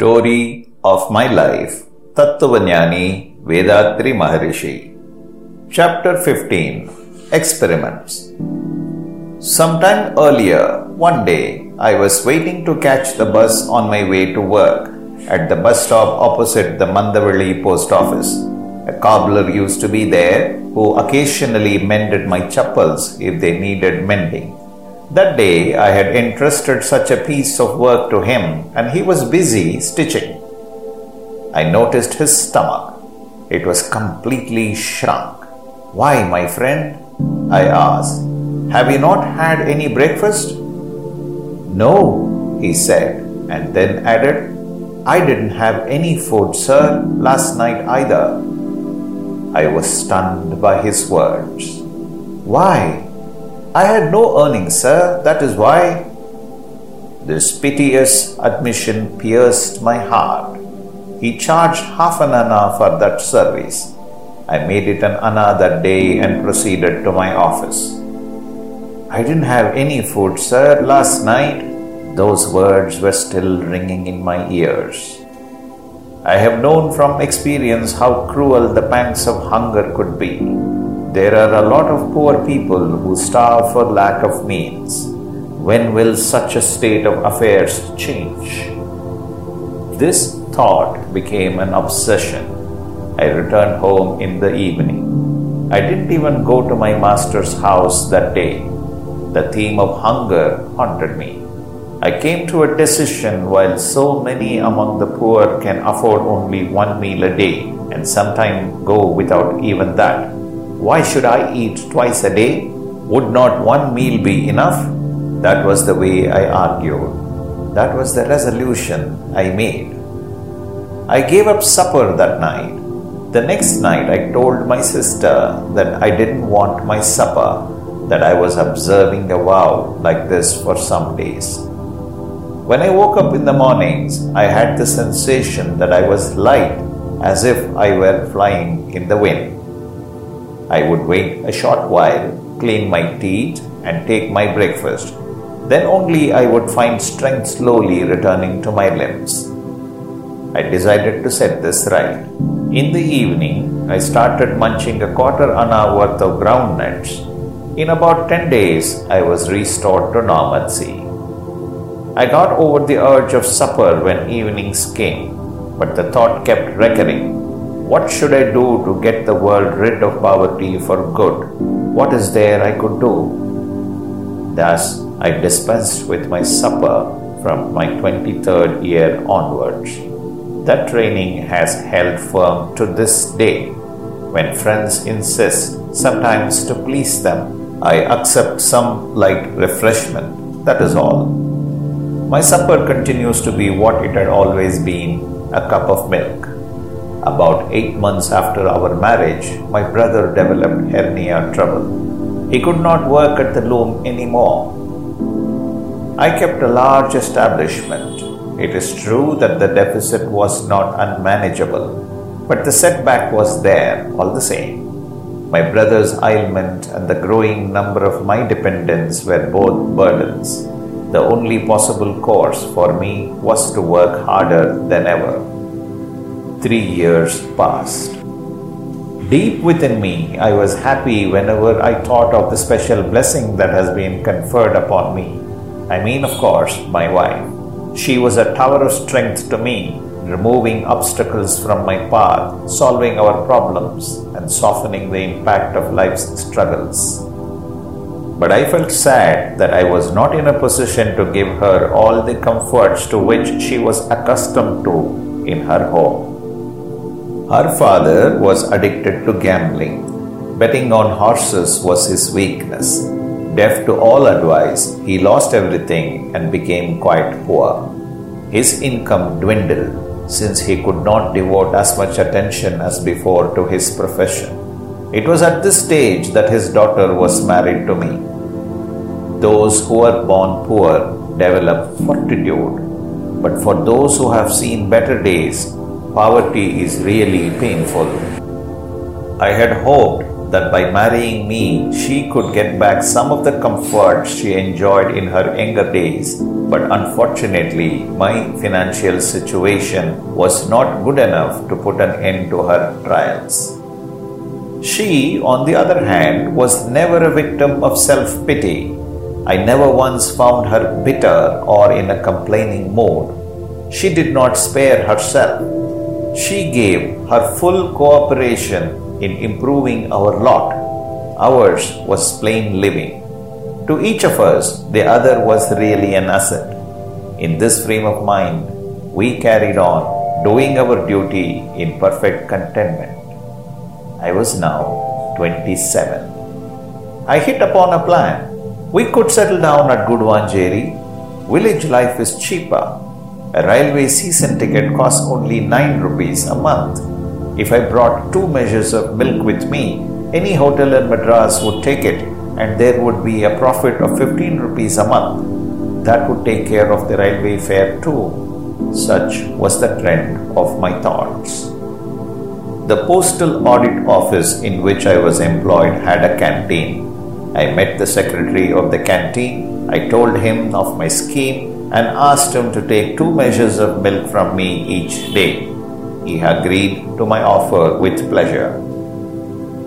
Story of my life Tattvanyani Vethathiri Maharishi Chapter 15 Experiments Sometime earlier, one day, I was waiting to catch the bus on my way to work at the bus stop opposite the Mandaveli post office. A cobbler used to be there who occasionally mended my chappals if they needed mending. That day I had entrusted such a piece of work to him and he was busy stitching. I noticed his stomach. It was completely shrunk. Why, my friend? I asked. Have you not had any breakfast? No, he said, and then added, I didn't have any food, sir, last night either. I was stunned by his words. Why? I had no earnings, sir, that is why. This piteous admission pierced my heart. He charged half an anna for that service. I made it an anna that day and proceeded to my office. I didn't have any food, sir, last night. Those words were still ringing in my ears. I have known from experience how cruel the pangs of hunger could be. There are a lot of poor people who starve for lack of means. When will such a state of affairs change? This thought became an obsession. I returned home in the evening. I didn't even go to my master's house that day. The theme of hunger haunted me. I came to a decision while so many among the poor can afford only one meal a day and sometimes go without even that. Why should I eat twice a day? Would not one meal be enough? That was the way I argued. That was the resolution I made. I gave up supper that night. The next night, I told my sister that I didn't want my supper, that I was observing a vow like this for some days. When I woke up in the mornings, I had the sensation that I was light as if I were flying in the wind. I would wait a short while, clean my teeth, and take my breakfast. Then only I would find strength slowly returning to my limbs. I decided to set this right. In the evening, I started munching a quarter anna worth of ground nuts. In about 10 days, I was restored to normalcy. I got over the urge of supper when evenings came, but the thought kept recurring what should I do to get the world rid of poverty for good? What is there I could do? Thus, I dispensed with my supper from my 23rd year onwards. That training has held firm to this day. When friends insist, sometimes to please them, I accept some light refreshment. That is all. My supper continues to be what it had always been a cup of milk. About eight months after our marriage, my brother developed hernia trouble. He could not work at the loom anymore. I kept a large establishment. It is true that the deficit was not unmanageable, but the setback was there all the same. My brother's ailment and the growing number of my dependents were both burdens. The only possible course for me was to work harder than ever. Three years passed. Deep within me, I was happy whenever I thought of the special blessing that has been conferred upon me. I mean, of course, my wife. She was a tower of strength to me, removing obstacles from my path, solving our problems, and softening the impact of life's struggles. But I felt sad that I was not in a position to give her all the comforts to which she was accustomed to in her home. Her father was addicted to gambling. Betting on horses was his weakness. Deaf to all advice, he lost everything and became quite poor. His income dwindled since he could not devote as much attention as before to his profession. It was at this stage that his daughter was married to me. Those who are born poor develop fortitude, but for those who have seen better days, poverty is really painful. I had hoped that by marrying me she could get back some of the comfort she enjoyed in her younger days, but unfortunately, my financial situation was not good enough to put an end to her trials. She, on the other hand, was never a victim of self pity. I never once found her bitter or in a complaining mood. She did not spare herself. She gave her full cooperation in improving our lot. Ours was plain living. To each of us, the other was really an asset. In this frame of mind, we carried on doing our duty in perfect contentment. I was now 27. I hit upon a plan. We could settle down at Guduvanjeri. Village life is cheaper. A railway season ticket costs only 9 rupees a month. If I brought two measures of milk with me, any hotel in Madras would take it and there would be a profit of 15 rupees a month. That would take care of the railway fare too. Such was the trend of my thoughts. The postal audit office in which I was employed had a canteen. I met the secretary of the canteen. I told him of my scheme and asked him to take two measures of milk from me each day. He agreed to my offer with pleasure.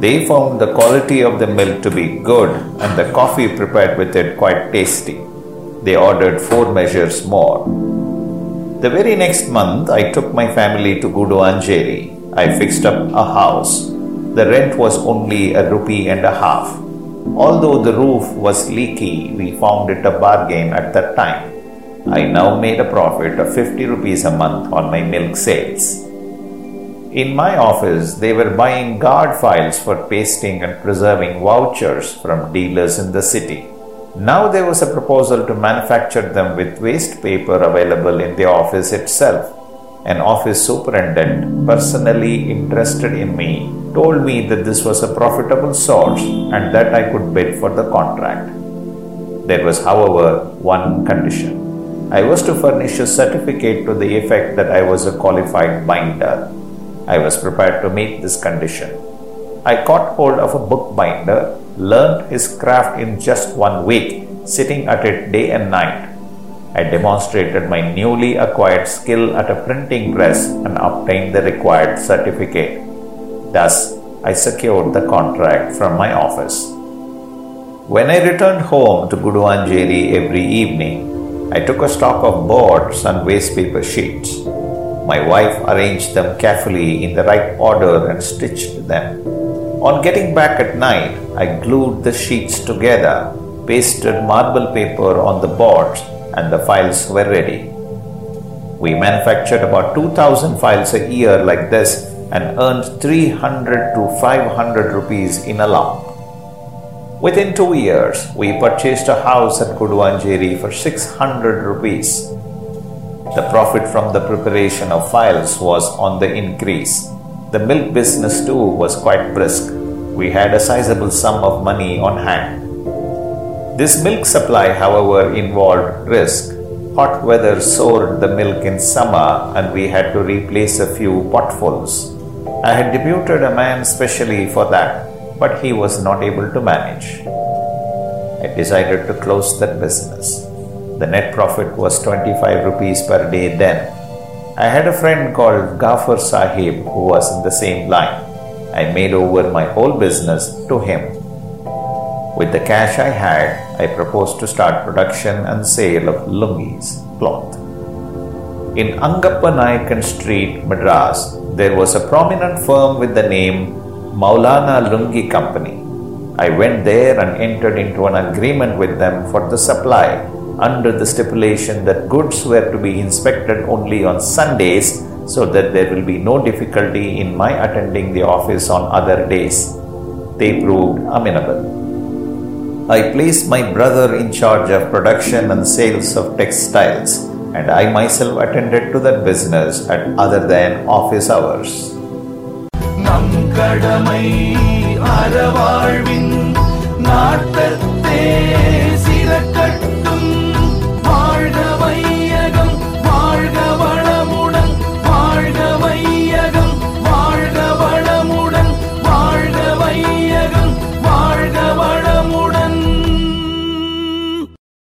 They found the quality of the milk to be good and the coffee prepared with it quite tasty. They ordered four measures more. The very next month, I took my family to Guduvanjeri I fixed up a house. The rent was only a rupee and a half. Although the roof was leaky, we found it a bargain at that time. I now made a profit of 50 rupees a month on my milk sales. In my office, they were buying guard files for pasting and preserving vouchers from dealers in the city. Now there was a proposal to manufacture them with waste paper available in the office itself an office superintendent, personally interested in me, told me that this was a profitable source and that I could bid for the contract. There was, however, one condition. I was to furnish a certificate to the effect that I was a qualified binder. I was prepared to meet this condition. I caught hold of a bookbinder, learned his craft in just one week, sitting at it day and night, I demonstrated my newly acquired skill at a printing press and obtained the required certificate. Thus, I secured the contract from my office. When I returned home to Guduvanjeri every evening, I took a stock of boards and waste paper sheets. My wife arranged them carefully in the right order and stitched them. On getting back at night, I glued the sheets together, pasted marble paper on the boards, and the files were ready. We manufactured about 2000 files a year like this and earned 300 to 500 rupees in a lump. Within two years, we purchased a house at Guduvanjeri for 600 rupees. The profit from the preparation of files was on the increase. The milk business too was quite brisk. We had a sizable sum of money on hand. This milk supply, however, involved risk. Hot weather soured the milk in summer and we had to replace a few potfuls. I had deputed a man specially for that, but he was not able to manage. I decided to close that business. The net profit was 25 rupees per day then. I had a friend called Gafar Sahib who was in the same line. I made over my whole business to him. With the cash I had, I proposed to start production and sale of lungis, cloth. In Angappa Street, Madras, there was a prominent firm with the name Maulana Lungi Company. I went there and entered into an agreement with them for the supply under the stipulation that goods were to be inspected only on Sundays so that there will be no difficulty in my attending the office on other days. They proved amenable. I placed my brother in charge of production and sales of textiles, and I myself attended to that business at other than office hours. நம் கடமை அறவாழ்வின்